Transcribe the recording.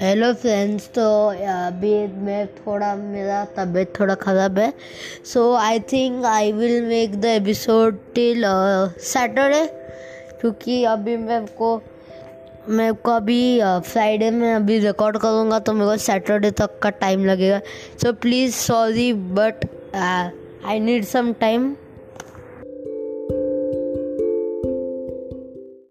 Hello friends तो अभी मैं थोड़ा, मेरा तबीयत थोड़ा ख़राब है। So I think I will make the episode till Saturday क्योंकि अभी मेरे को मेरे को अभी uh, फ्राइडे में अभी रिकॉर्ड करूँगा तो मेरे को सैटरडे तक का टाइम लगेगा। So please sorry but I need some time